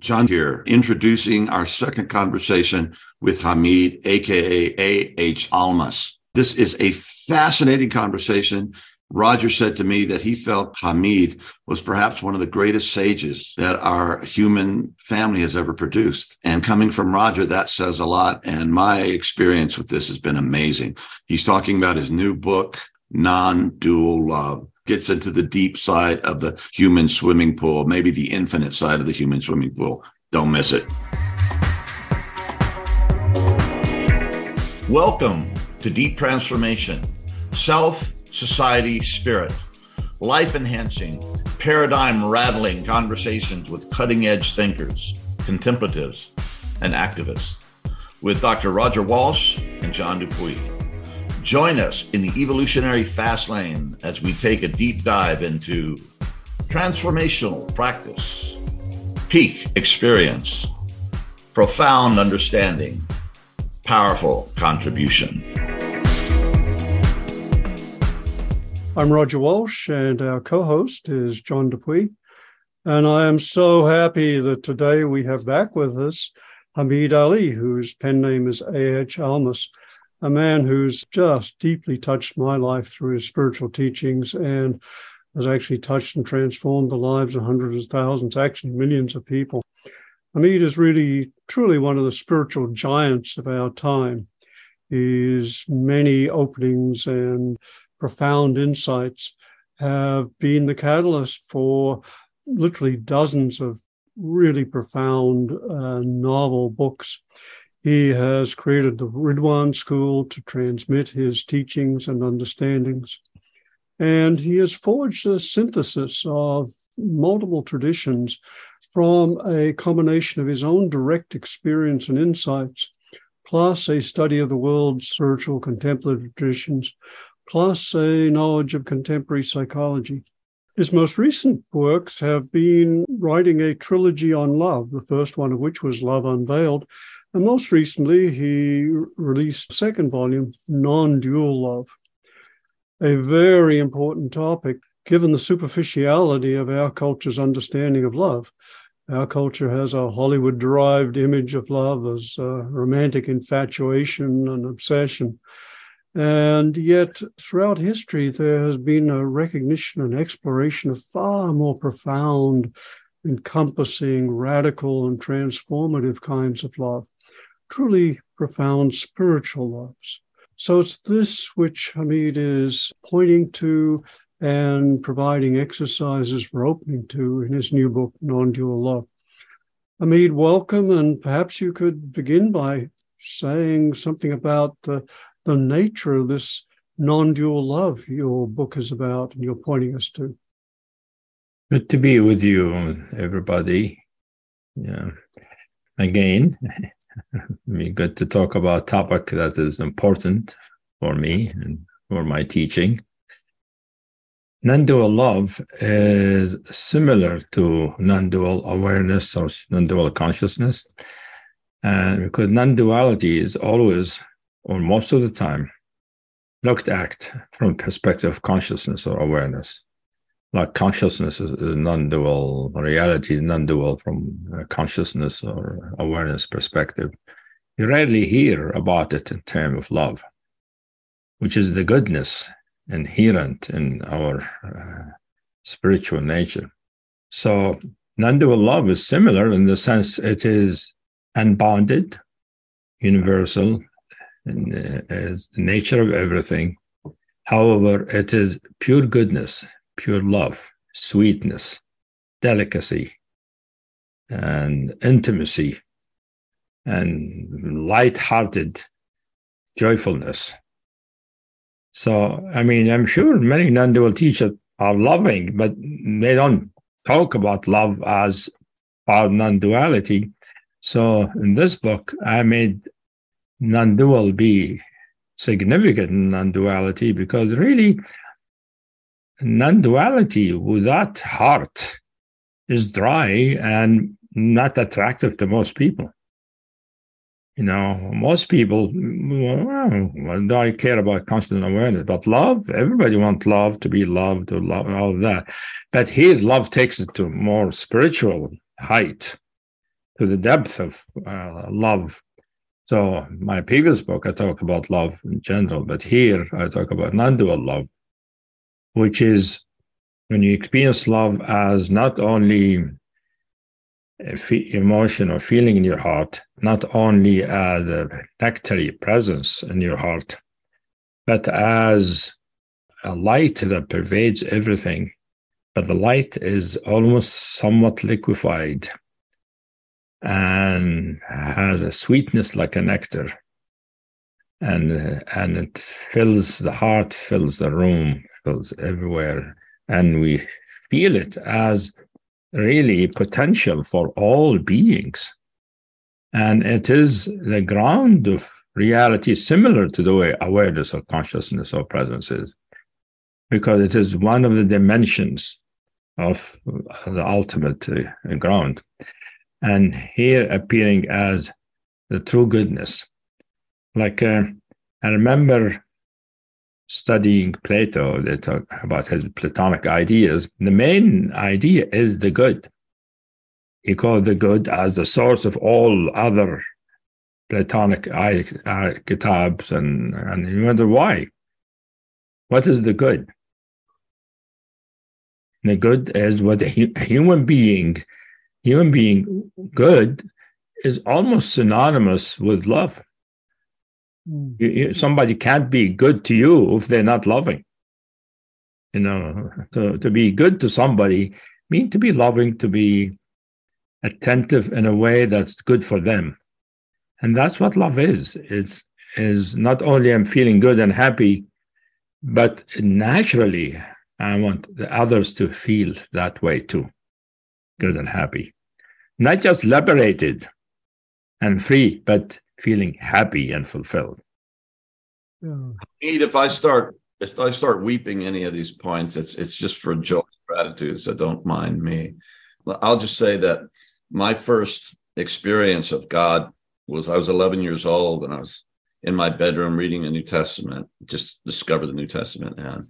John here, introducing our second conversation with Hameed, aka A.H. Almaas. This is a fascinating conversation. Roger said to me that he felt Hameed was perhaps one of the greatest sages that our human family has ever produced. And coming from Roger, that says a lot. And my experience with this has been amazing. He's talking about his new book, Non Dual Love gets into the deep side of the human swimming pool, maybe the infinite side of the human swimming pool. Don't miss it. Welcome to Deep Transformation Self, Society, Spirit. Life enhancing, paradigm rattling conversations with cutting edge thinkers, contemplatives, and activists with Dr. Roger Walsh and John Dupuy. Join us in the evolutionary fast lane as we take a deep dive into transformational practice, peak experience, profound understanding, powerful contribution. I'm Roger Walsh, and our co host is John Dupuy. And I am so happy that today we have back with us Hameed Ali, whose pen name is A.H. Almaas a man who's just deeply touched my life through his spiritual teachings and has actually touched and transformed the lives of hundreds of thousands, actually millions of people. Hameed is really, truly one of the spiritual giants of our time. His many openings and profound insights have been the catalyst for literally dozens of really profound uh, novel books. He has created the Ridhwan School to transmit his teachings and understandings. And he has forged a synthesis of multiple traditions from a combination of his own direct experience and insights, plus a study of the world's spiritual contemplative traditions, plus a knowledge of contemporary psychology. His most recent works have been writing a trilogy on love, the first one of which was Love Unveiled, and most recently, he released second volume, Non Dual Love, a very important topic given the superficiality of our culture's understanding of love. Our culture has a Hollywood derived image of love as romantic infatuation and obsession. And yet, throughout history, there has been a recognition and exploration of far more profound, encompassing, radical, and transformative kinds of love truly profound spiritual loves. So it's this which Hameed is pointing to and providing exercises for opening to in his new book, Non Dual Love. Hameed, welcome, and perhaps you could begin by saying something about the, the nature of this non dual love your book is about and you're pointing us to. Good to be with you, everybody. Yeah. Again, be good to talk about a topic that is important for me and for my teaching. Non-dual love is similar to non-dual awareness or non-dual consciousness, and because non-duality is always, or most of the time, looked at from perspective of consciousness or awareness like consciousness is non-dual reality is non-dual from consciousness or awareness perspective. You rarely hear about it in terms of love which is the goodness inherent in our uh, spiritual nature. So non-dual love is similar in the sense it is unbounded universal and uh, nature of everything. However it is pure goodness pure love, sweetness, delicacy, and intimacy, and light-hearted joyfulness. So, I mean, I'm sure many non-dual teachers are loving, but they don't talk about love as part non-duality. So, in this book, I made non-dual be significant non-duality because really non-duality without heart is dry and not attractive to most people. You know, most people, well, I care about constant awareness? But love, everybody wants love to be loved or love, all of that. But here, love takes it to more spiritual height. to the depth of uh, love. So, my previous book, I talk about love in general, but here I talk about non dual love, which is when you experience love as not only emotion or feeling in your heart, not only as a nectary presence in your heart, but as a light that pervades everything. But the light is almost somewhat liquefied and has a sweetness like a nectar. And, and it fills the heart, fills the room, fills everywhere. And we feel it as really potential for all beings. And it is the ground of reality, similar to the way awareness or consciousness or presence is, because it is one of the dimensions of the ultimate uh, ground. And here appearing as the true goodness. Like uh, I remember studying Plato, they talk about his Platonic ideas. The main idea is the good. He called the good as the source of all other Platonic archetypes, and, and you wonder why. What is the good? The good is what a human being, human being good is almost synonymous with love. You, you, somebody can't be good to you if they're not loving. You know, to, to be good to somebody mean to be loving, to be attentive in a way that's good for them. And that's what love is. It's is not only I'm feeling good and happy, but naturally I want the others to feel that way too, good and happy. Not just liberated and free, but feeling happy and fulfilled. Yeah. If I start if I start weeping any of these points, it's it's just for joy gratitude. So don't mind me. I'll just say that my first experience of God was I was 11 years old and I was in my bedroom reading the New Testament, just discovered the New Testament and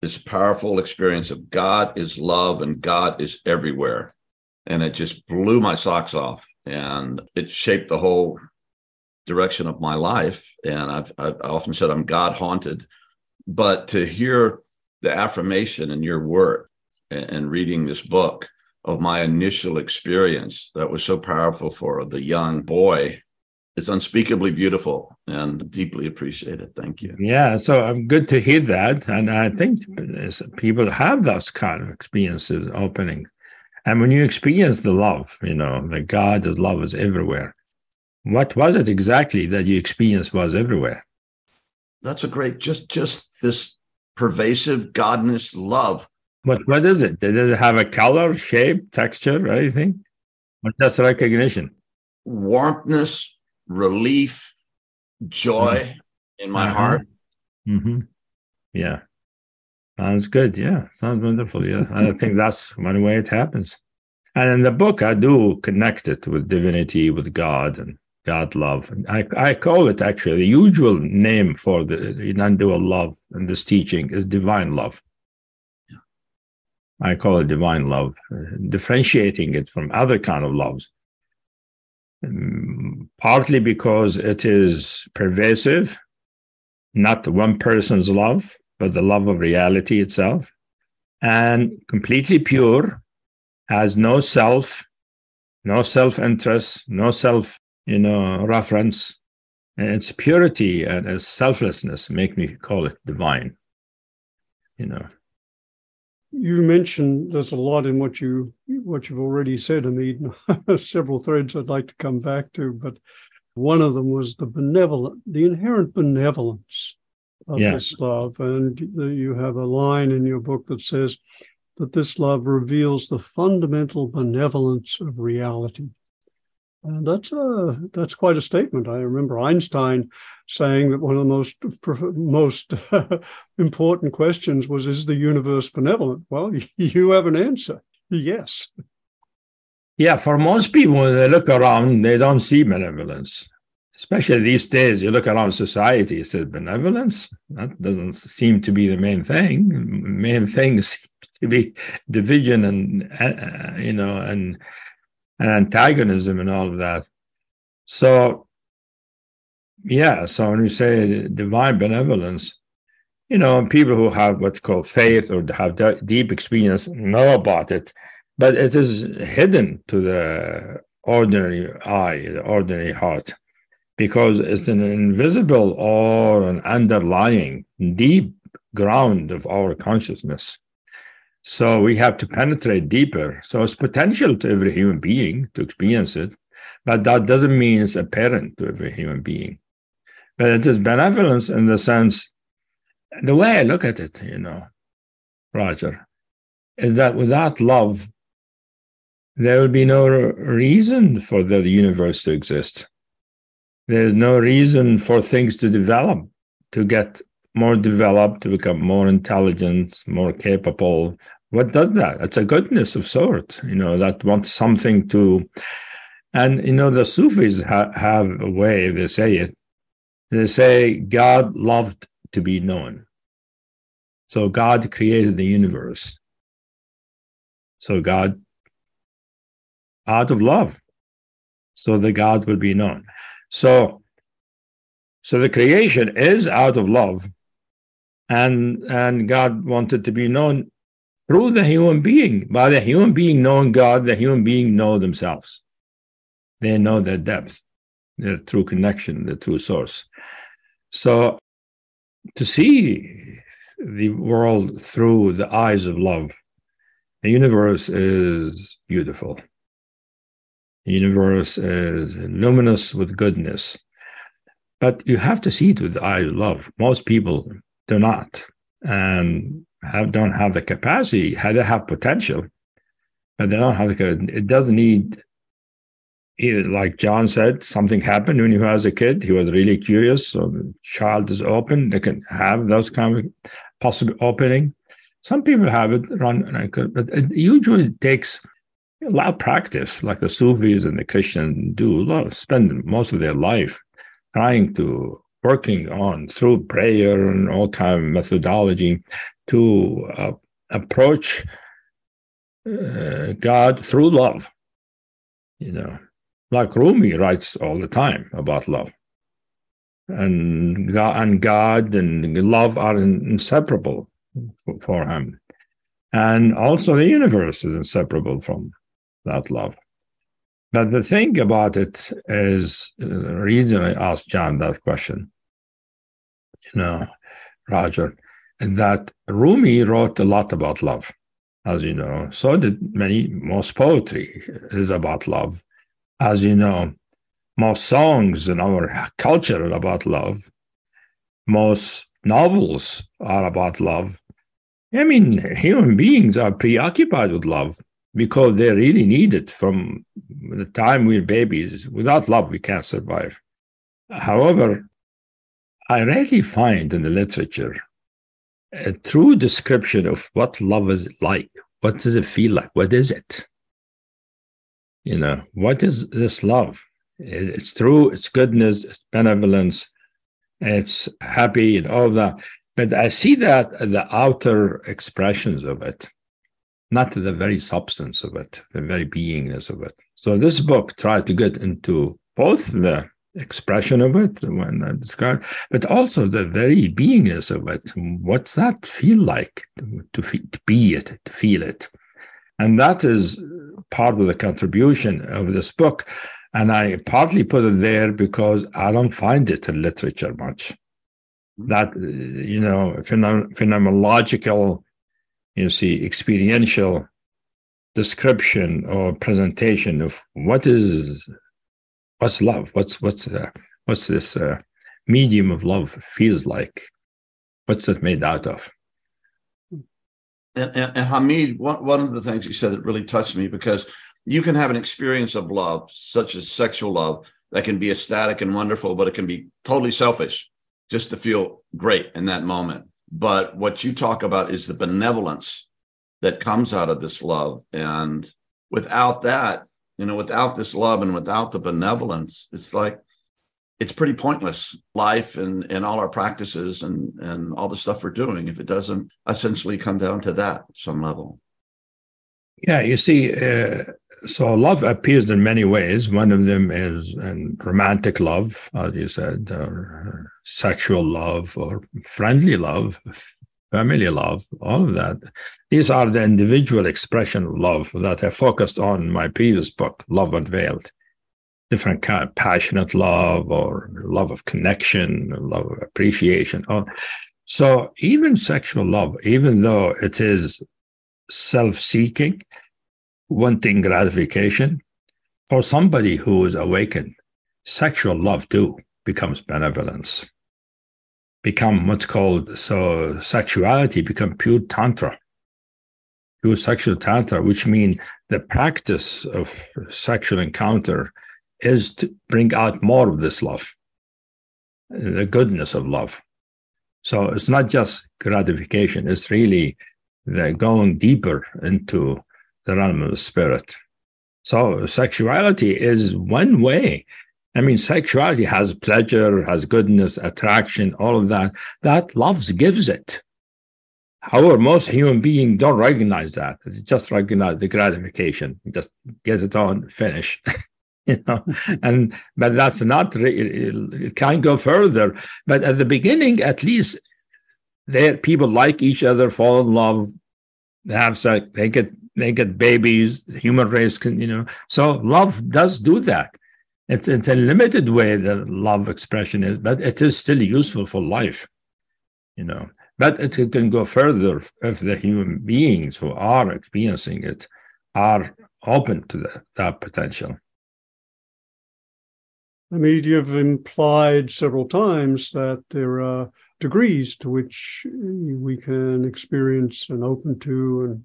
this powerful experience of God is love and God is everywhere. And it just blew my socks off and it shaped the whole direction of my life. And I've, I've often said I'm God haunted, but to hear the affirmation in your work and, and reading this book of my initial experience that was so powerful for the young boy it's unspeakably beautiful and deeply appreciated. Thank you. Yeah, so I'm um, good to hear that, and I think people have those kind of experiences opening, and when you experience the love, you know, the God is love is everywhere what was it exactly that you experienced was everywhere? That's a great, just just this pervasive godness love. What what is it? Does it have a color, shape, texture, or anything? Or just recognition? Warmthness, relief, joy mm-hmm. in my uh-huh. heart. Mm-hmm. Yeah. Sounds good. Yeah. Sounds wonderful. Yeah. I think that's one way it happens. And in the book, I do connect it with divinity, with God, and God love. I, I call it actually the usual name for the non-dual love in this teaching is divine love. I call it divine love, uh, differentiating it from other kind of loves. Um, partly because it is pervasive, not one person's love, but the love of reality itself, and completely pure, has no self, no self interest, no self you know, reference. And its purity and its selflessness make me call it divine. You know. You mentioned there's a lot in what you what you've already said, Hameed. Several threads I'd like to come back to, but one of them was the benevolent, the inherent benevolence of this love. And you have a line in your book that says that this love reveals the fundamental benevolence of reality. And that's a that's quite a statement. I remember Einstein saying that one of the most most important questions was, "Is the universe benevolent?" Well, you have an answer. Yes. Yeah, for most people, when they look around, they don't see benevolence. Especially these days, you look around society, it says benevolence. That doesn't seem to be the main thing. Main thing seems to be division and uh, you know and and antagonism and all of that. So, yeah, so when you say divine benevolence, you know, people who have what's called faith or have deep experience know about it, but it is hidden to the ordinary eye, the ordinary heart, because it's an invisible or an underlying deep ground of our consciousness. So we have to penetrate deeper. So it's potential to every human being to experience it, but that doesn't mean it's apparent to every human being. But it is benevolence in the sense, the way I look at it, you know, Roger, is that without love, there will be no reason for the universe to exist. There's no reason for things to develop, to get more developed, to become more intelligent, more capable. What does that? It's a goodness of sorts, you know, that wants something to. And, you know, the Sufis ha- have a way they say it. They say God loved to be known. So God created the universe. So God, out of love, so the God will be known. So, so the creation is out of love, and and God wanted to be known through the human being. By the human being knowing God, the human being know themselves. They know their depth, their true connection, the true source. So to see the world through the eyes of love, the universe is beautiful. The universe is luminous with goodness. But you have to see it with the eye of love. Most people do not and have don't have the capacity. They have potential, but they don't have the. It doesn't need. Like John said, something happened when he was a kid. He was really curious. So the child is open. They can have those kind of possible opening. Some people have it run, but it usually takes a lot of practice, like the Sufis and the Christians do. A lot spend most of their life trying to working on through prayer and all kind of methodology to uh, approach uh, God through love. You know, like Rumi writes all the time about love, and God and God and love are inseparable for, for him, and also the universe is inseparable from that love. But the thing about it is, uh, the reason I asked John that question you know, Roger, that Rumi wrote a lot about love, as you know. So did many, most poetry is about love. As you know, most songs in our culture are about love. Most novels are about love. I mean, human beings are preoccupied with love because they really need it from the time we're babies. Without love, we can't survive. However, I rarely find in the literature a true description of what love is like. What does it feel like? What is it? You know, what is this love? It's true, it's goodness, it's benevolence, it's happy and all that. But I see that the outer expressions of it, not the very substance of it, the very beingness of it. So this book tried to get into both the expression of it when I describe, but also the very beingness of it. What's that feel like to, to be it, to feel it? And that is part of the contribution of this book. And I partly put it there because I don't find it in literature much. That, you know, phenomenological, you see, experiential description or presentation of what is what's love? What's what's uh, what's this uh, medium of love feels like? What's it made out of? And, and, and Hameed one, one of the things you said that really touched me because you can have an experience of love such as sexual love that can be ecstatic and wonderful but it can be totally selfish just to feel great in that moment. But what you talk about is the benevolence that comes out of this love. And without that you know, without this love and without the benevolence, it's like it's pretty pointless life and and all our practices and and all the stuff we're doing if it doesn't essentially come down to that some level. Yeah, you see, uh, so love appears in many ways. One of them is romantic love, as you said, or sexual love, or friendly love, family love, all of that. These are the individual expression of love that I focused on my previous book, Love Unveiled. Different kind of passionate love or love of connection, love of appreciation. Oh, so even sexual love, even though it is self-seeking, wanting gratification. For somebody who is awakened, sexual love too becomes benevolence. Become what's called so sexuality become pure tantra. Pure sexual tantra, which means the practice of sexual encounter is to bring out more of this love, the goodness of love. So it's not just gratification, it's really the going deeper into the realm of the spirit. So sexuality is one way. I mean, sexuality has pleasure, has goodness, attraction, all of that. That love gives it. However, most human beings don't recognize that. They just recognize the gratification. Just get it on, finish. you know, and but that's not. It, it can go further. But at the beginning, at least, there people like each other, fall in love, they have sex, they get they get babies, the human race can, you know. So love does do that. It's it's a limited way that love expression is, but it is still useful for life, you know. But it can go further if the human beings who are experiencing it are open to that, that potential. I mean, you've implied several times that there are degrees to which we can experience and open to and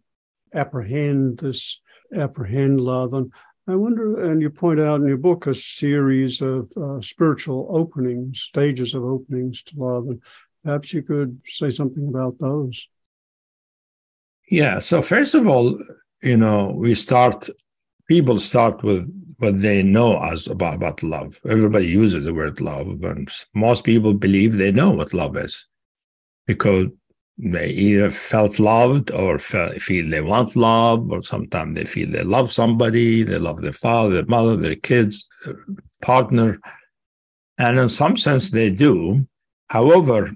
apprehend this apprehend love and i wonder and you point out in your book a series of uh, spiritual openings stages of openings to love and perhaps you could say something about those. Yeah so first of all you know we start people start with what they know as about, about love. Everybody uses the word love and most people believe they know what love is because they either felt loved or feel they want love, or sometimes they feel they love somebody, they love their father, their mother, their kids, their partner. And in some sense, they do. However,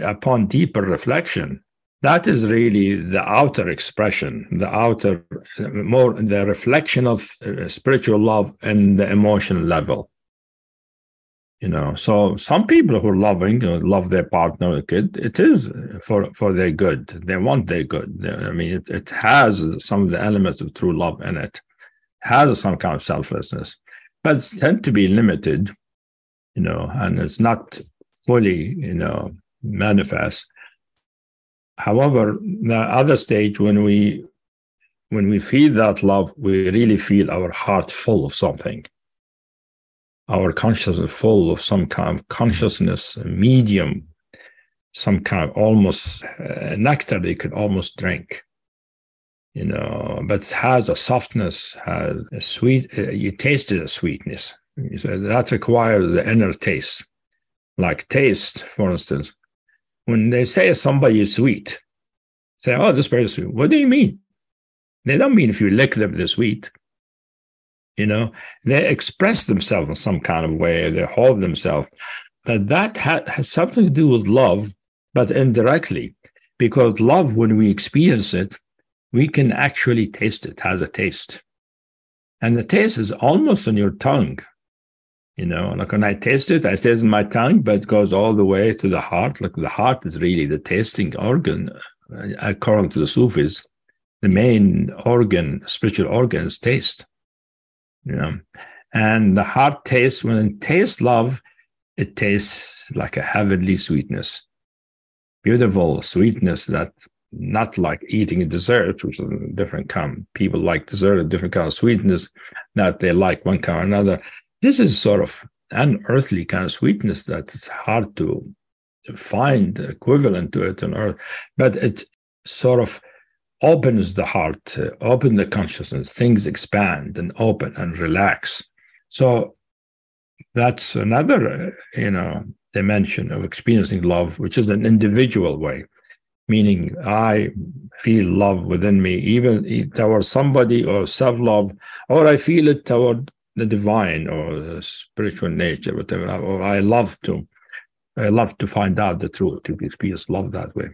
upon deeper reflection, that is really the outer expression, the outer, more the reflection of uh, spiritual love and the emotional level you know so some people who are loving know, love their partner kid it is for for their good. They want their good. I mean it, it has some of the elements of true love in it. Has some kind of selflessness but it's tend to be limited you know and it's not fully you know manifest. However the other stage when we when we feel that love we really feel our heart full of something our consciousness full of some kind of consciousness medium, some kind of almost uh, nectar they could almost drink. You know, but it has a softness, has a sweet. Uh, you tasted a sweetness. So that requires the inner taste, like taste, for instance. When they say somebody is sweet, say, "Oh, this person is sweet." What do you mean? They don't mean if you lick them, they're sweet you know? They express themselves in some kind of way they hold themselves. But that ha- has something to do with love but indirectly because love when we experience it we can actually taste it has a taste. And the taste is almost on your tongue you know? Like when i taste it i taste in my tongue but it goes all the way to the heart. Like the heart is really the tasting organ uh, according to the sufis the main organ spiritual organ is taste you know. And the heart tastes, when it tastes love, it tastes like a heavenly sweetness. Beautiful sweetness that not like eating a dessert, which is a different kind. People like dessert, a different kind of sweetness that they like one kind or another. This is sort of unearthly kind of sweetness that it's hard to find equivalent to it on earth, but it's sort of opens the heart, uh, open the consciousness, things expand and open and relax. So that's another, uh, you know, dimension of experiencing love, which is an individual way. meaning I feel love within me, even toward somebody or self love, or I feel it toward the divine or the spiritual nature, whatever, or I love to. I love to find out the truth, to experience love that way.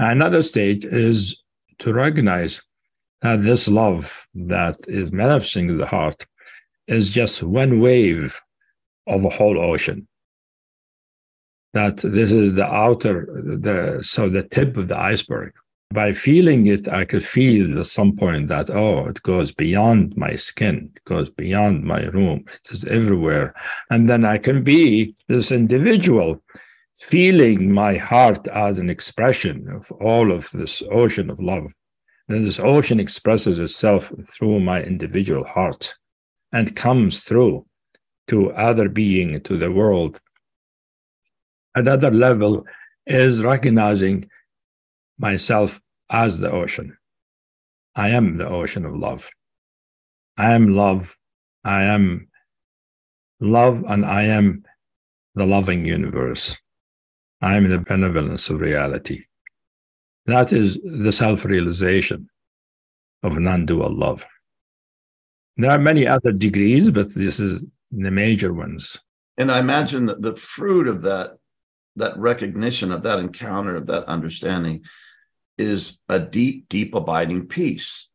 Another stage is to recognize that this love that is manifesting in the heart is just one wave of a whole ocean. That this is the outer the so the tip of the iceberg. By feeling it i could feel at some point that oh it goes beyond my skin it goes beyond my room it is everywhere. And then i can be this individual feeling my heart as an expression of all of this ocean of love then this ocean expresses itself through my individual heart and comes through to other being to the world Another level is recognizing myself as the ocean. I am the ocean of love. I am love. I am love, and I am the loving universe. I am the benevolence of reality. That is the self realization of non dual love. There are many other degrees, but this is the major ones. And I imagine that the fruit of that that recognition of that encounter of that understanding is a deep deep abiding peace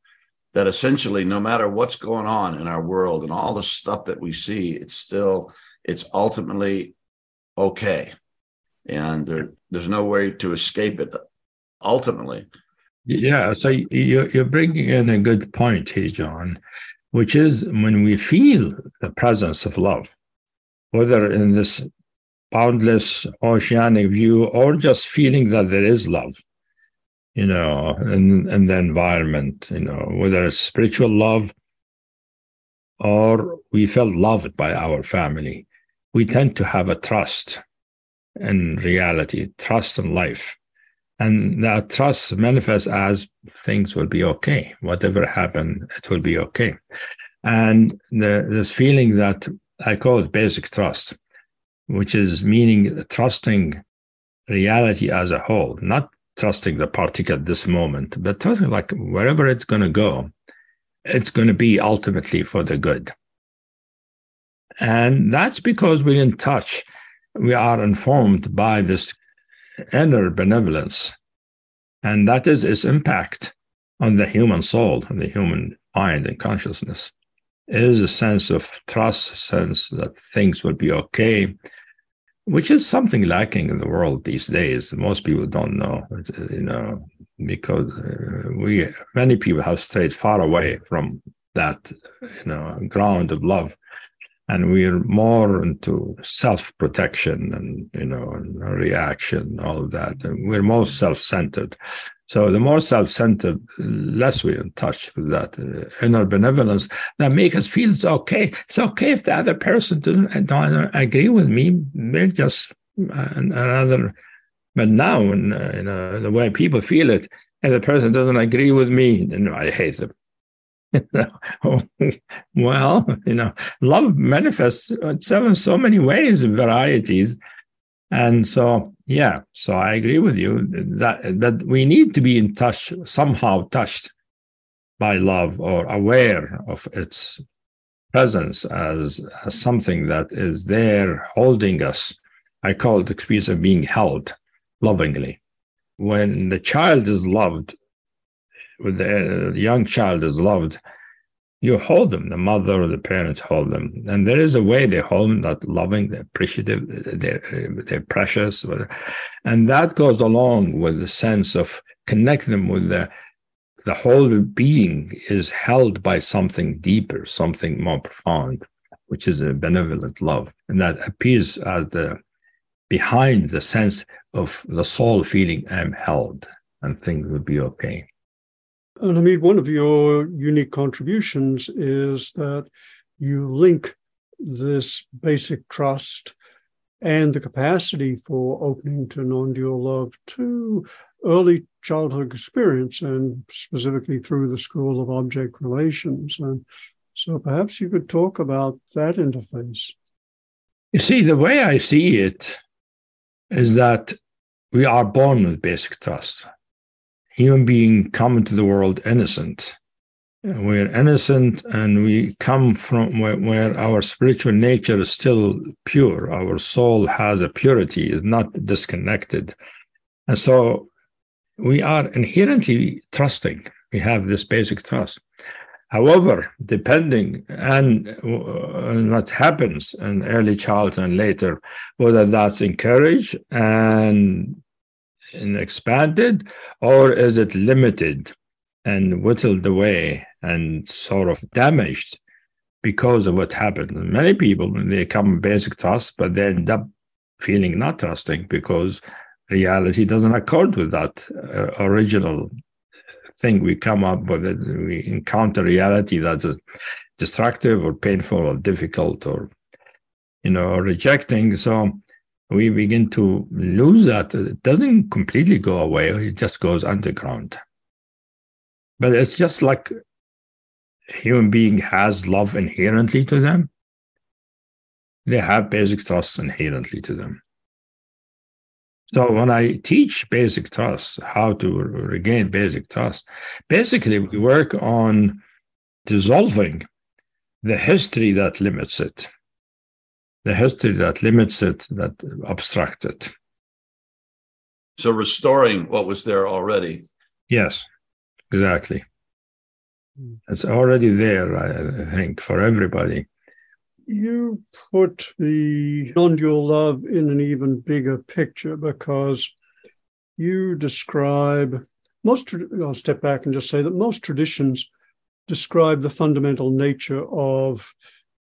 that essentially no matter what's going on in our world and all the stuff that we see it's still it's ultimately okay and there, there's no way to escape it ultimately. Yeah so you're, you're bringing in a good point here john which is when we feel the presence of love whether in this boundless oceanic view or just feeling that there is love you know in, in the environment you know whether it's spiritual love or we felt loved by our family we tend to have a trust in reality trust in life and that trust manifests as things will be okay whatever happened it will be okay and the, this feeling that i call it basic trust which is meaning trusting reality as a whole, not trusting the particle at this moment, but trusting like wherever it's going to go, it's going to be ultimately for the good. And that's because we're in touch. We are informed by this inner benevolence. And that is its impact on the human soul and the human mind and consciousness. It is a sense of trust, sense that things will be okay, which is something lacking in the world these days. Most people don't know, you know, because uh, we many people have strayed far away from that, you know, ground of love, and we're more into self-protection and you know, and reaction, all of that. And we're more self-centered. So the more self-centered, less we're in touch with that uh, inner benevolence that make us feel it's okay. It's okay if the other person doesn't don't agree with me. They're just uh, another. But now, when, uh, you know, the way people feel it, and the person doesn't agree with me, then I hate them. well, you know, love manifests itself in so many ways and varieties. And so, yeah, so I agree with you that that we need to be in touch, somehow touched by love or aware of its presence as, as something that is there holding us. I call it the experience of being held lovingly. When the child is loved, the uh, young child is loved, you hold them, the mother or the parents hold them. And there is a way they hold them that loving, they're appreciative, they're, they're precious. And that goes along with the sense of connecting them with the, the whole being is held by something deeper, something more profound, which is a benevolent love. And that appears as the behind the sense of the soul feeling I'm held and things will be okay. And I mean, one of your unique contributions is that you link this basic trust and the capacity for opening to non dual love to early childhood experience and specifically through the School of Object Relations. And so perhaps you could talk about that interface. You see, the way I see it is that we are born with basic trust. Human being come into the world innocent. Uh, We're innocent and we come from where, where, our spiritual nature is still pure. Our soul has a purity, is not disconnected. And so we are inherently trusting. We have this basic trust. However, depending on, on uh, what happens in early childhood and later, whether that's encouraged and expanded, or is it limited and whittled away and sort of damaged because of what happened? And many people, when they come basic trust, but they end up feeling not trusting because reality doesn't accord with that uh, original thing we come up with it, we encounter reality that's destructive or painful or difficult or you know rejecting so we begin to lose that. It doesn't completely go away. It just goes underground. But it's just like human being has love inherently to them. They have basic trust inherently to them. So when I teach basic trust, how to regain basic trust, basically we work on dissolving the history that limits it, the history that limits it, that obstructs it. So restoring what was there already. Yes, exactly. It's already there, I think, for everybody you put the non-dual love in an even bigger picture because you describe most i'll step back and just say that most traditions describe the fundamental nature of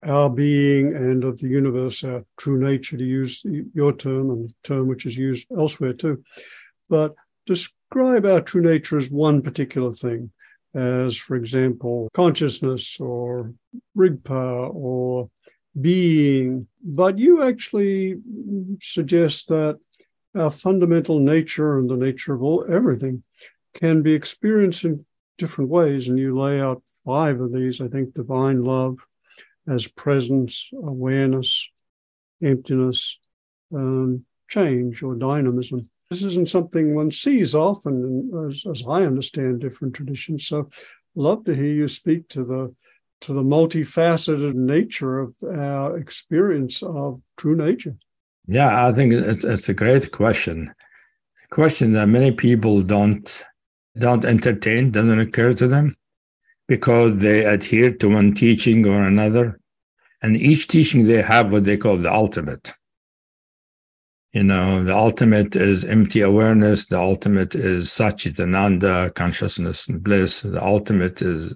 our being and of the universe our true nature to use your term and the term which is used elsewhere too but describe our true nature as one particular thing as for example consciousness or rigpa or being, but you actually suggest that our fundamental nature and the nature of all everything can be experienced in different ways. And you lay out five of these, I think, divine love as presence, awareness, emptiness, um, change, or dynamism. This isn't something one sees often, as, as I understand different traditions. So, love to hear you speak to the to the multifaceted nature of our experience of true nature? Yeah, I think it's, it's a great question. A question that many people don't don't entertain, doesn't occur to them because they adhere to one teaching or another. And each teaching they have what they call the ultimate. You know, the ultimate is empty awareness. The ultimate is Satchitananda, consciousness and bliss. The ultimate is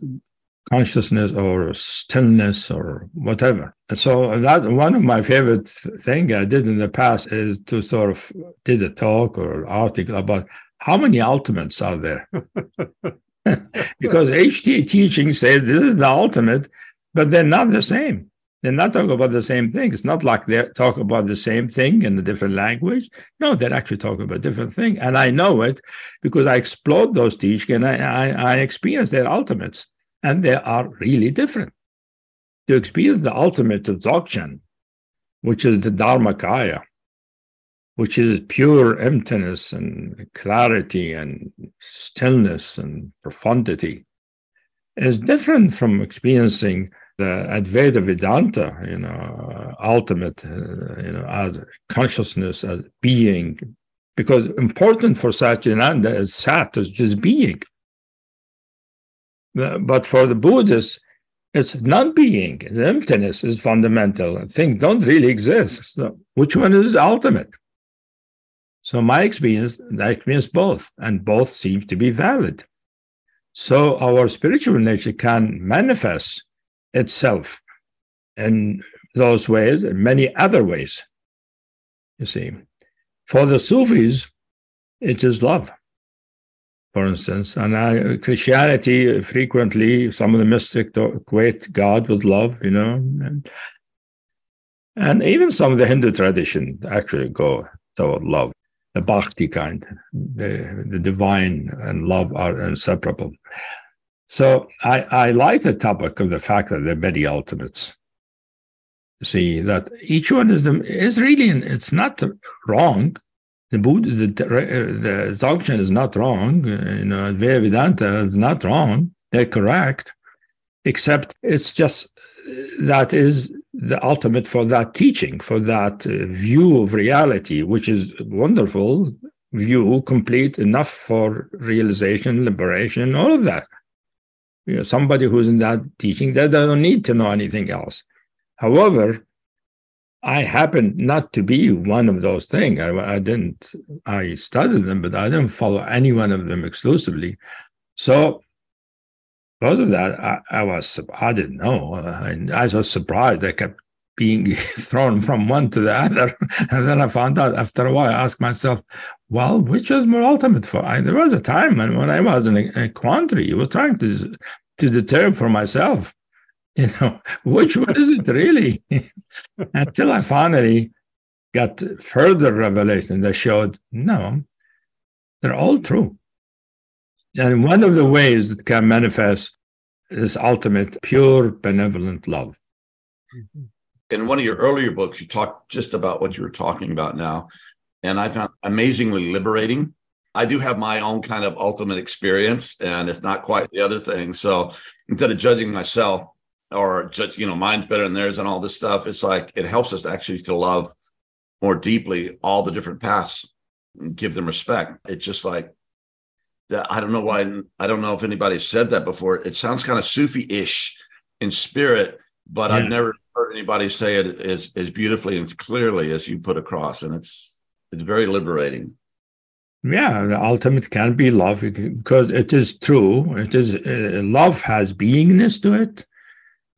consciousness or stillness or whatever. And so that one of my favorite thing I did in the past is to sort of did a talk or article about how many ultimates are there. because HT teaching says this is the ultimate, but they're not the same. They're not talking about the same thing. It's not like they talk about the same thing in a different language. No, they're actually talking about different thing. And I know it because I explored those teachings and I, I, I experienced their ultimates and they are really different. To experience the ultimate of Dzogchen, which is the Dharmakaya, which is pure emptiness and clarity and stillness and profundity, is different from experiencing the Advaita Vedanta, you know, ultimate, uh, you know, as consciousness, as being, because important for Satchitananda is Sat, is just being. But for the Buddhists, it's non-being, the emptiness is fundamental. Things don't really exist. So which one is ultimate? So my experience, I experience both, and both seem to be valid. So our spiritual nature can manifest itself in those ways, in many other ways. You see, for the Sufis, it is love for instance. And I, Christianity frequently, some of the mystics equate God with love, you know, and, and even some of the Hindu tradition actually go toward love, the bhakti kind, the, the divine and love are inseparable. So I, I like the topic of the fact that there are many ultimates. See that each one is the is really it's not wrong the Buddha, the, the Dzogchen is not wrong. You know, Vedanta is not wrong. They're correct, except it's just that is the ultimate for that teaching, for that uh, view of reality, which is wonderful view, complete enough for realization, liberation, all of that. You know, somebody who's in that teaching, they don't need to know anything else. However, I happen not to be one of those things. I, I, didn't, I studied them, but I didn't follow any one of them exclusively. So, because of that, I, I was, I didn't know. I, I was surprised. I kept being thrown from one to the other. And then I found out after a while, I asked myself, well, which was more ultimate for? I, there was a time when, when I was in a, a quandary, I was trying to, to determine for myself you know, which one is it really? Until I finally got further revelation that showed no, they're all true. And one of the ways that can manifest is ultimate, pure, benevolent love. Mm-hmm. In one of your earlier books, you talked just about what you were talking about now. And I found amazingly liberating. I do have my own kind of ultimate experience, and it's not quite the other thing. So instead of judging myself, or just you know mine's better than theirs and all this stuff it's like it helps us actually to love more deeply all the different paths and give them respect it's just like that i don't know why i don't know if anybody said that before it sounds kind of sufi-ish in spirit but yeah. i've never heard anybody say it as, as beautifully and clearly as you put across and it's it's very liberating yeah the ultimate can be love because it is true it is uh, love has beingness to it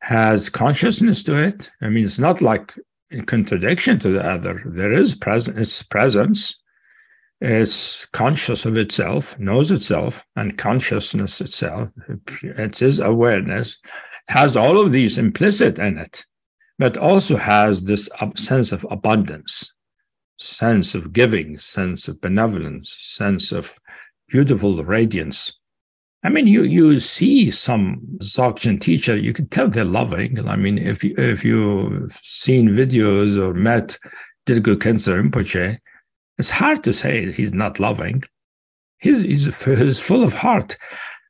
has consciousness to it. I mean, it's not like in contradiction to the other. There is present its presence. It's conscious of itself, knows itself, and consciousness itself. It is awareness, has all of these implicit in it, but also has this sense of abundance, sense of giving, sense of benevolence, sense of beautiful radiance. I mean, you you see some Dzogchen teacher, you can tell they're loving. I mean, if you if you've seen videos or met Dilgo Khyentse Rinpoche, it's hard to say he's not loving. He's, he's he's full of heart,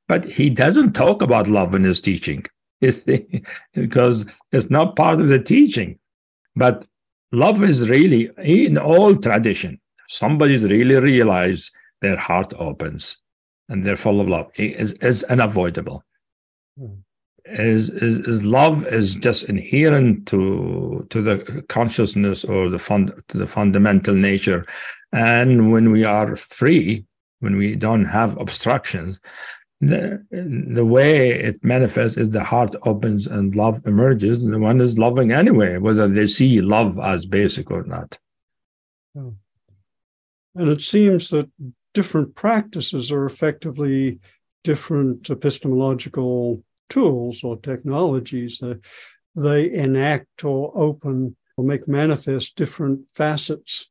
but he doesn't talk about love in his teaching, because it's not part of the teaching. But love is really in all tradition. If somebody's really realized, their heart opens and they're full of love is, is unavoidable. Mm. Is, is is love is just inherent to to the consciousness or the fund to the fundamental nature, and when we are free, when we don't have obstructions, the the way it manifests is the heart opens and love emerges. And the one is loving anyway, whether they see love as basic or not. Hmm. And it seems that different practices are effectively different epistemological tools or technologies that they enact or open or make manifest different facets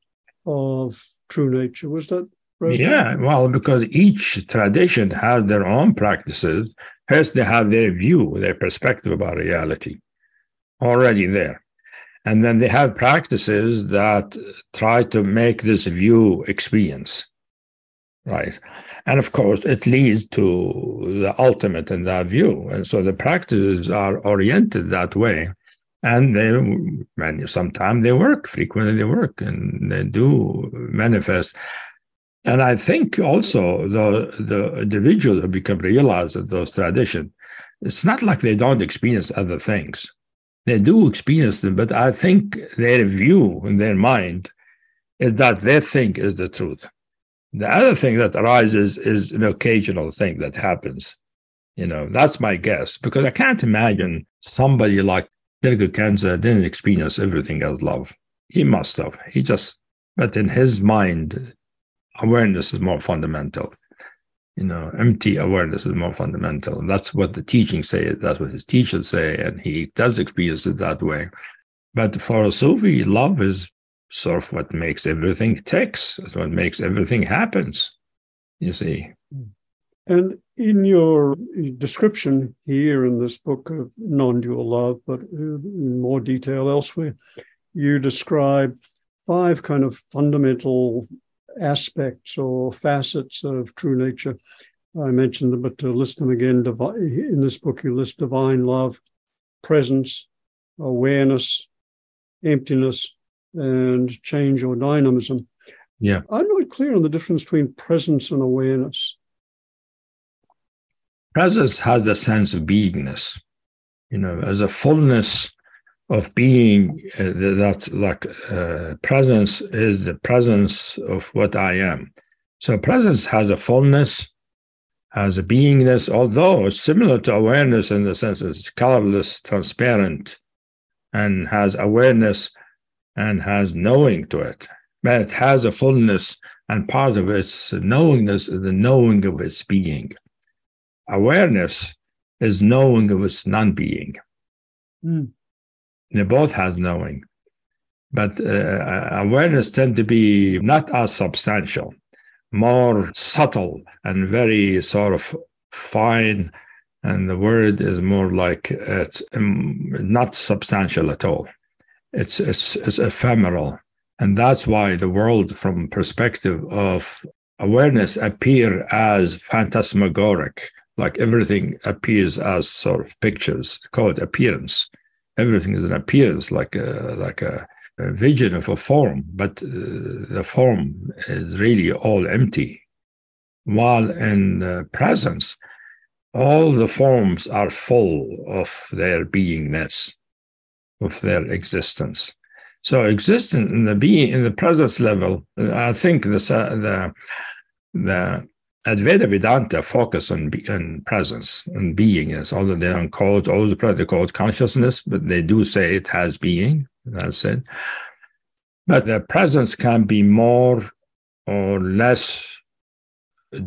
of true nature. Was that right? Yeah, well, because each tradition has their own practices. First, they have their view, their perspective about reality already there. And then they have practices that try to make this view experience right? And of course, it leads to the ultimate in that view. And so the practices are oriented that way. And they, sometimes they work, frequently they work, and they do manifest. And I think also the the individuals who become realized of those traditions, it's not like they don't experience other things. They do experience them, but I think their view in their mind is that they think is the truth the other thing that arises is an occasional thing that happens. You know, that's my guess because I can't imagine somebody like Dilgo Khyentse didn't experience everything as love. He must have. He just, but in his mind, awareness is more fundamental. You know, empty awareness is more fundamental. And that's what the teachings say. That's what his teachers say. And he does experience it that way. But for a Sufi, love is sort of what makes everything ticks. It's what makes everything happens. You see. And in your description here in this book of non-dual love, but uh, in more detail elsewhere, you describe five kind of fundamental aspects or facets of true nature. I mentioned them, but to list them again, in this book, you list divine love, presence, awareness, emptiness, and change or dynamism. Yeah. I'm not clear on the difference between presence and awareness. Presence has a sense of beingness, you know, as a fullness of being uh, that's like uh, presence is the presence of what I am. So presence has a fullness, has a beingness, although it's similar to awareness in the sense it's colorless, transparent, and has awareness and has knowing to it. But it has a fullness, and part of its knowingness is the knowing of its being. Awareness is knowing of its non-being. Mm. They both has knowing, but uh, awareness tend to be not as substantial, more subtle and very sort of fine. And the word is more like it's um, not substantial at all. It's, it's, it's ephemeral. And that's why the world, from perspective of awareness, appear as phantasmagoric, like everything appears as sort of pictures, call it appearance everything is an appearance, like a like a, a vision of a form, but uh, the form is really all empty. While in the presence, all the forms are full of their beingness, of their existence. So existence in the being in the presence level, I think the the the Advaita Vedanta uh, focus on, on presence and beingness, although they don't call it always they call it consciousness, but they do say it has being. That's it. But the presence can be more or less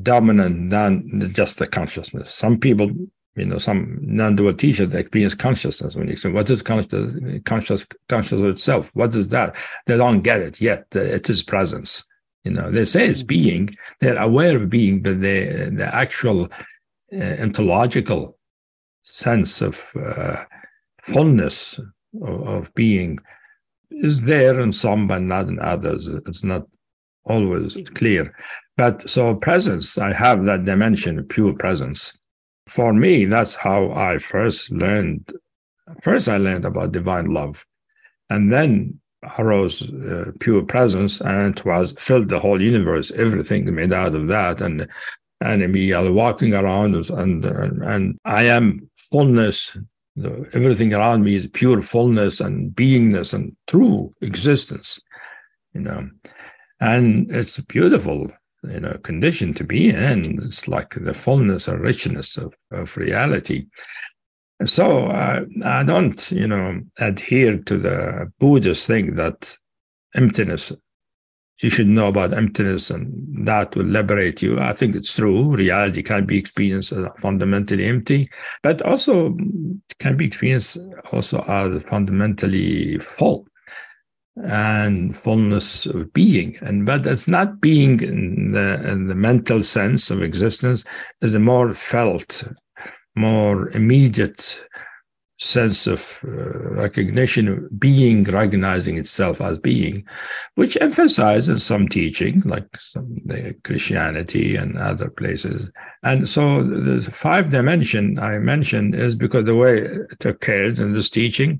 dominant than just the consciousness. Some people, you know, some non-dual teachers experience consciousness when you say, "What is conscious? Conscious, conscious itself? What is that?" They don't get it yet. It is presence. You know, they say it's being, they're aware of being, but the, the actual uh, ontological sense of uh, fullness of, of, being is there in some, but not in others. It's not always clear. But so presence, I have that dimension, pure presence. For me, that's how I first learned. First, I learned about divine love. And then arose uh, pure presence and it was filled the whole universe everything made out of that and and me are walking around and and, i am fullness. Everything around me is pure fullness and beingness and true existence you know. And it's a beautiful you know condition to be in. It's like the fullness and richness of, of reality so uh, I don't, you know, adhere to the Buddhist thing that emptiness, you should know about emptiness and that will liberate you. I think it's true. Reality can be experienced as fundamentally empty, but also can be experienced also as fundamentally full and fullness of being. And but it's not being in the, in the mental sense of existence, is a more felt more immediate sense of uh, recognition of being recognizing itself as being which emphasizes some teaching like some the christianity and other places. And so the five dimension i mentioned is because the way it occurs in this teaching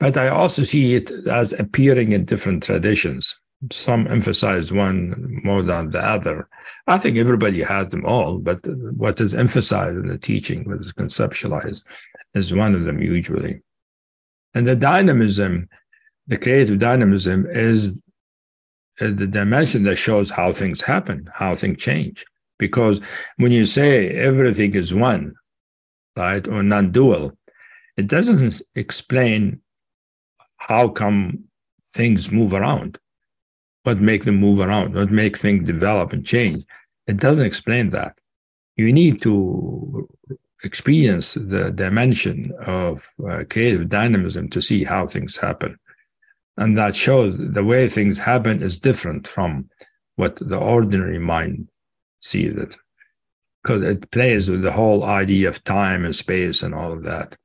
but i also see it as appearing in different traditions some emphasize one more than the other. I think everybody has them all, but what is emphasized in the teaching, what is conceptualized, is one of them usually. And the dynamism, the creative dynamism, is the dimension that shows how things happen, how things change. Because when you say everything is one, right, or non dual, it doesn't explain how come things move around what make them move around, what make things develop and change. It doesn't explain that. You need to experience the dimension of uh, creative dynamism to see how things happen. And that shows the way things happen is different from what the ordinary mind sees it, because it plays with the whole idea of time and space and all of that.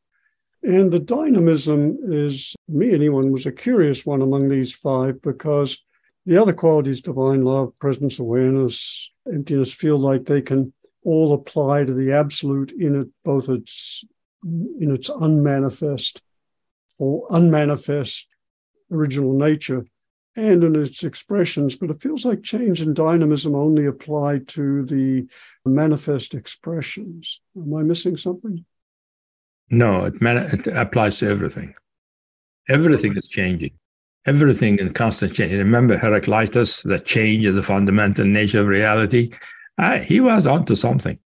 And the dynamism is, me anyone, was a curious one among these five because the other qualities, divine love, presence, awareness, emptiness, feel like they can all apply to the absolute in it, both its in its unmanifest or unmanifest original nature and in its expressions, but it feels like change and dynamism only apply to the manifest expressions. Am I missing something? No, it, it applies to everything. Everything is changing. Everything in constant change. Remember Heraclitus, the change of the fundamental nature of reality? Uh, he was onto something.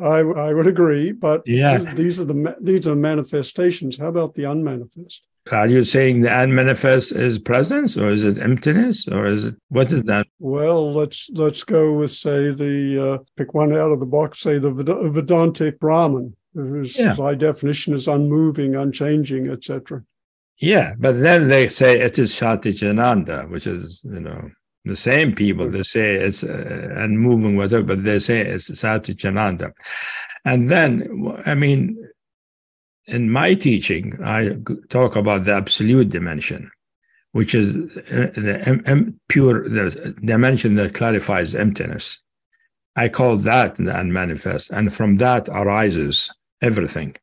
I, I would agree, but yeah. these are the these are manifestations. How about the unmanifest? Are you saying the unmanifest is presence, or is it emptiness, or is it what is that? Well, let's let's go with say the uh, pick one out of the box. Say the Vedantic Brahman, whose yeah. by definition is unmoving, unchanging, etc. Yeah, but then they say it is Satchidananda, which is you know the same people they say it's uh, moving whatever but they say it's satchitananda and then i mean in my teaching i talk about the absolute dimension which is uh, the pure the dimension that clarifies emptiness. I call that the unmanifest and from that arises everything.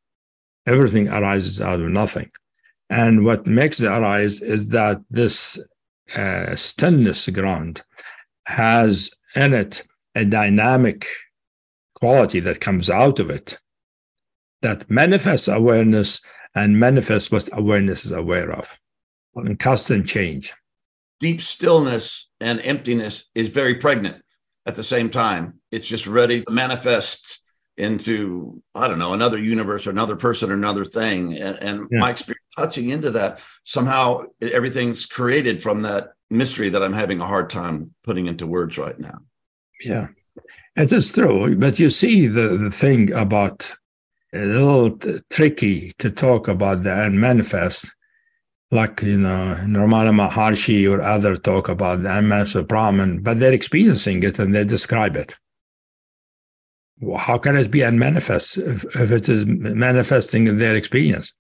Everything arises out of nothing and what makes it arise is that this uh, stillness ground has in it a dynamic quality that comes out of it that manifests awareness and manifests what awareness is aware of in constant change. Deep stillness and emptiness is very pregnant at the same time. It's just ready to manifest into, I don't know, another universe or another person or another thing. And, and yeah. my experience touching into that, somehow everything's created from that mystery that I'm having a hard time putting into words right now. Yeah, it is true. But you see, the, the thing about a little t- tricky to talk about the unmanifest, like, you know, Ramana Maharshi or other talk about the unmanifest Brahman, but they're experiencing it and they describe it. Well, how can it be unmanifest if, if it is manifesting in their experience?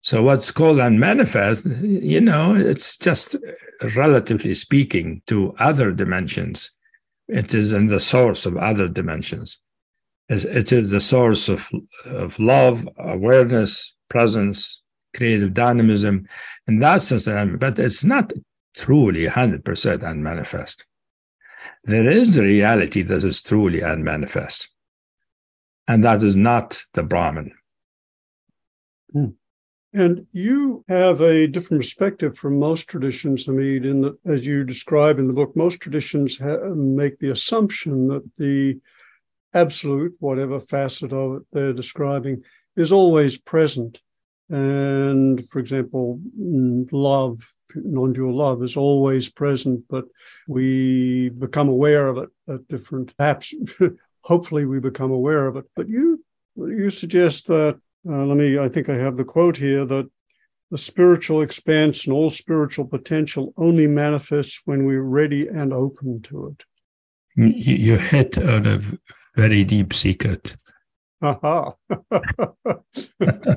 So what's called unmanifest, you know, it's just relatively speaking to other dimensions. It is in the source of other dimensions. It is the source of, of love, awareness, presence, creative dynamism. In that sense, but it's not truly 100% unmanifest. There is a reality that is truly unmanifest. And that is not the Brahman. Hmm. And you have a different perspective from most traditions, Hameed, in that, as you describe in the book, most traditions ha- make the assumption that the absolute, whatever facet of it they're describing, is always present. And for example, mm, love, non dual love, is always present, but we become aware of it at different, perhaps, hopefully, we become aware of it. But you you suggest that uh, let me, I think I have the quote here that the spiritual expanse and all spiritual potential only manifests when we're ready and open to it. You hit on a very deep secret. Aha.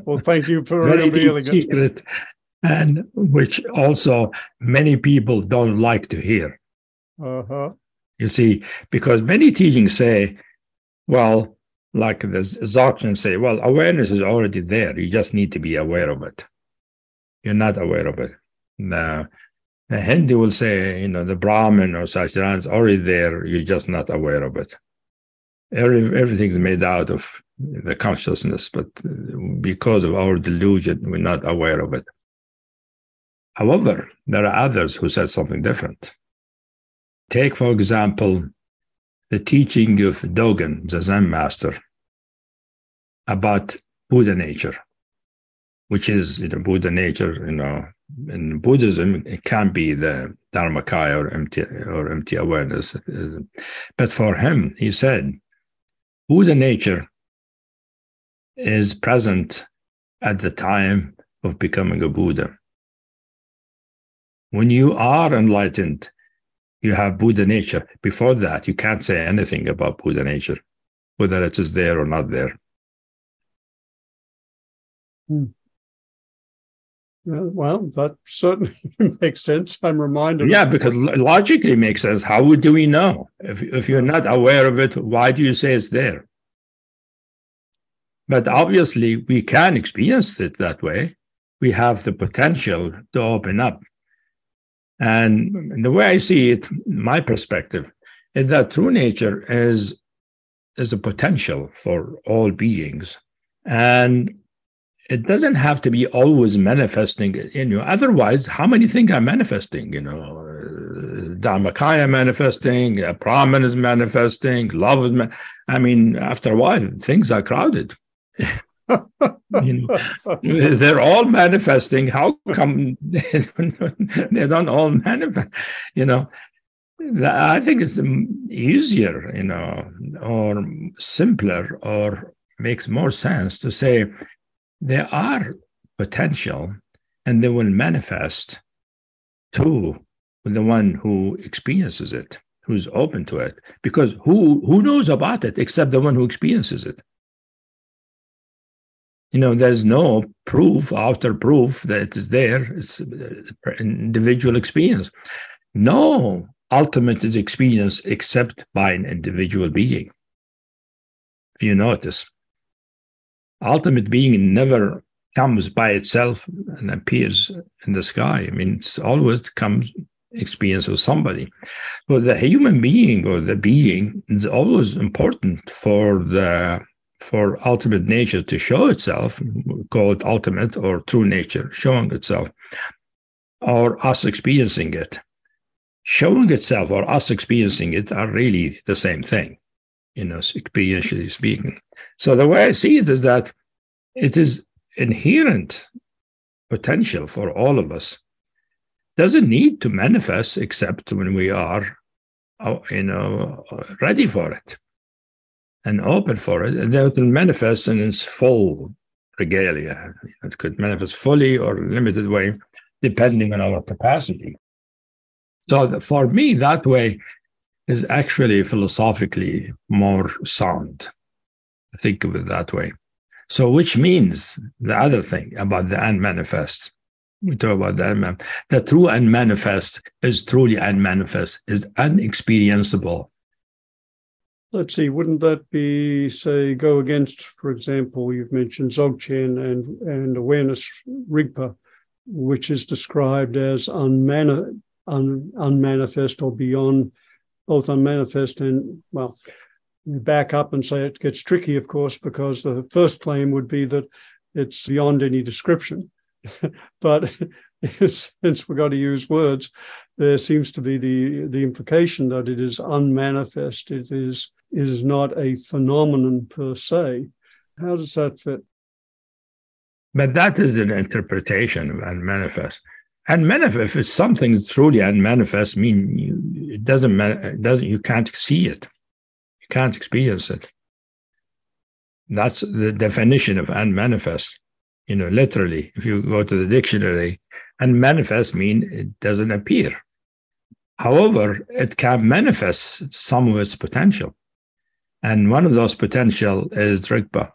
well, thank you for very revealing deep secret, and which also many people don't like to hear. Uh-huh. You see, because many teachings say, well, like the Dzogchen say, well, awareness is already there. You just need to be aware of it. You're not aware of it. The, the Hindu will say, you know, the Brahman or Satchidananda is already there. You're just not aware of it. Every, everything's made out of the consciousness, but because of our delusion, we're not aware of it. However, there are others who said something different. Take, for example, the teaching of Dogen, the Zen master, about Buddha nature, which is you know, Buddha nature, you know, in Buddhism, it can be the Dharmakaya or empty or empty awareness. But for him, he said, Buddha nature is present at the time of becoming a Buddha. When you are enlightened, you have Buddha nature. Before that, you can't say anything about Buddha nature, whether it is there or not there. Hmm. well, that certainly makes sense. I'm reminded. Yeah, because logically makes sense. How do we know if if you're not aware of it? Why do you say it's there? But obviously, we can experience it that way. We have the potential to open up. And the way I see it, my perspective, is that true nature is, is a potential for all beings. And it doesn't have to be always manifesting in you. Otherwise, how many things are manifesting? You know, Dharmakaya manifesting, Brahman is manifesting, love is. Ma- I mean, after a while, things are crowded. you know, they're all manifesting. How come they don't all manifest? You know, I think it's easier, you know, or simpler, or makes more sense to say there are potential, and they will manifest to the one who experiences it, who's open to it. Because who who knows about it except the one who experiences it? You know there's no proof outer proof that it's there. It's uh, individual experience. No ultimate is experienced except by an individual being. If you notice ultimate being never comes by itself and appears in the sky. I mean it's always comes experience of somebody. But the human being or the being is always important for the for ultimate nature to show itself, call it ultimate or true nature, showing itself, or us experiencing it. Showing itself or us experiencing it are really the same thing, you know, experientially speaking. So the way I see it is that it is inherent potential for all of us. Doesn't need to manifest except when we are, uh, you know, ready for it and open for it, and then it will manifest in its full regalia. It could manifest fully or limited way, depending on our capacity. So for me, that way is actually philosophically more sound. Think of it that way. So, which means the other thing about the unmanifest. We talk about the unmanifest. The true unmanifest is truly unmanifest, is unexperienciable let's see, wouldn't that be, say, go against, for example, you've mentioned Dzogchen and, and awareness Rigpa, which is described as unmani- un, unmanifest or beyond both unmanifest and, well, back up and say it gets tricky, of course, because the first claim would be that it's beyond any description. but since we've got to use words, there seems to be the, the implication that it is unmanifest. It is is not a phenomenon per se. How does that fit? But that is an interpretation of unmanifest. Unmanifest is something truly unmanifest. Mean you, it doesn't matter. doesn't you can't see it. You can't experience it. That's the definition of unmanifest. You know, literally, if you go to the dictionary, unmanifest mean it doesn't appear. However, it can manifest some of its potential. And one of those potential is Rigpa.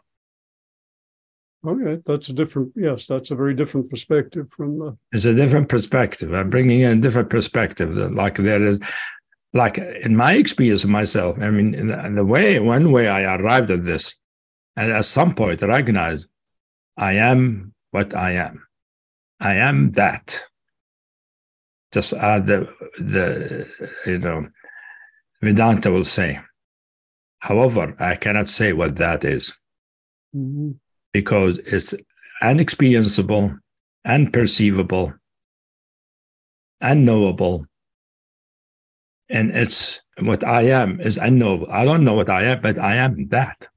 Okay, oh, that's a different, yes, that's a very different perspective from the. It's a different perspective. I'm bringing in a different perspective. Like there is, like in my experience of myself, I mean, in the, in the way, one way I arrived at this, and at some point I recognize I am what I am. I am that. Just add the, the, you know, Vedanta will say, However, I cannot say what that is mm-hmm. because it's unexperiencable, unperceivable, unknowable. And it's what I am is unknowable. I don't know what I am, but I am that.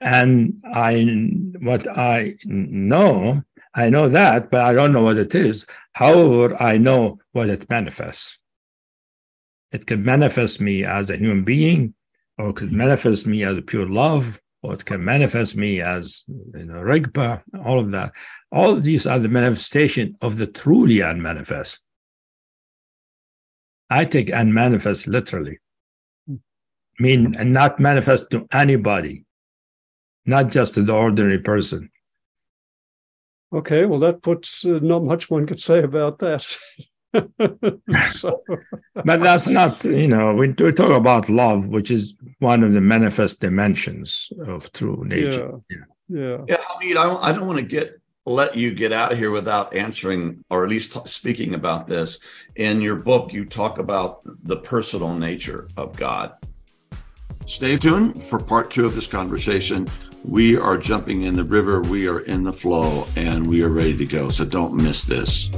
And I, what I know, I know that, but I don't know what it is. However, I know what it manifests. It could manifest me as a human being, or it could manifest me as a pure love, or it can manifest me as you know, Rigpa, all of that. All of these are the manifestation of the truly unmanifest. I take unmanifest literally. I mean, and not manifest to anybody, not just to the ordinary person. Okay, well, that puts uh, not much one could say about that. so. but that's not, you know, we, we talk about love, which is one of the manifest dimensions of true nature. Yeah. Yeah. Yeah. Hameed, I don't, I don't want to get let you get out of here without answering or at least t- speaking about this. In your book, you talk about the personal nature of God. Stay tuned for part two of this conversation. We are jumping in the river, we are in the flow, and we are ready to go. So don't miss this.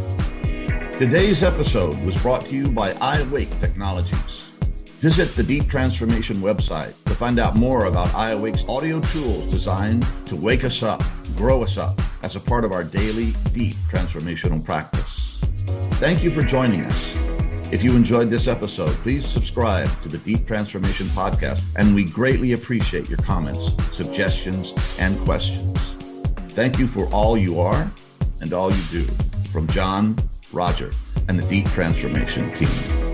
Today's episode was brought to you by iAwake Technologies. Visit the Deep Transformation website to find out more about iAwake's audio tools designed to wake us up, grow us up as a part of our daily deep transformational practice. Thank you for joining us. If you enjoyed this episode, please subscribe to the Deep Transformation Podcast, and we greatly appreciate your comments, suggestions, and questions. Thank you for all you are and all you do. From John, Roger, and the Deep Transformation team.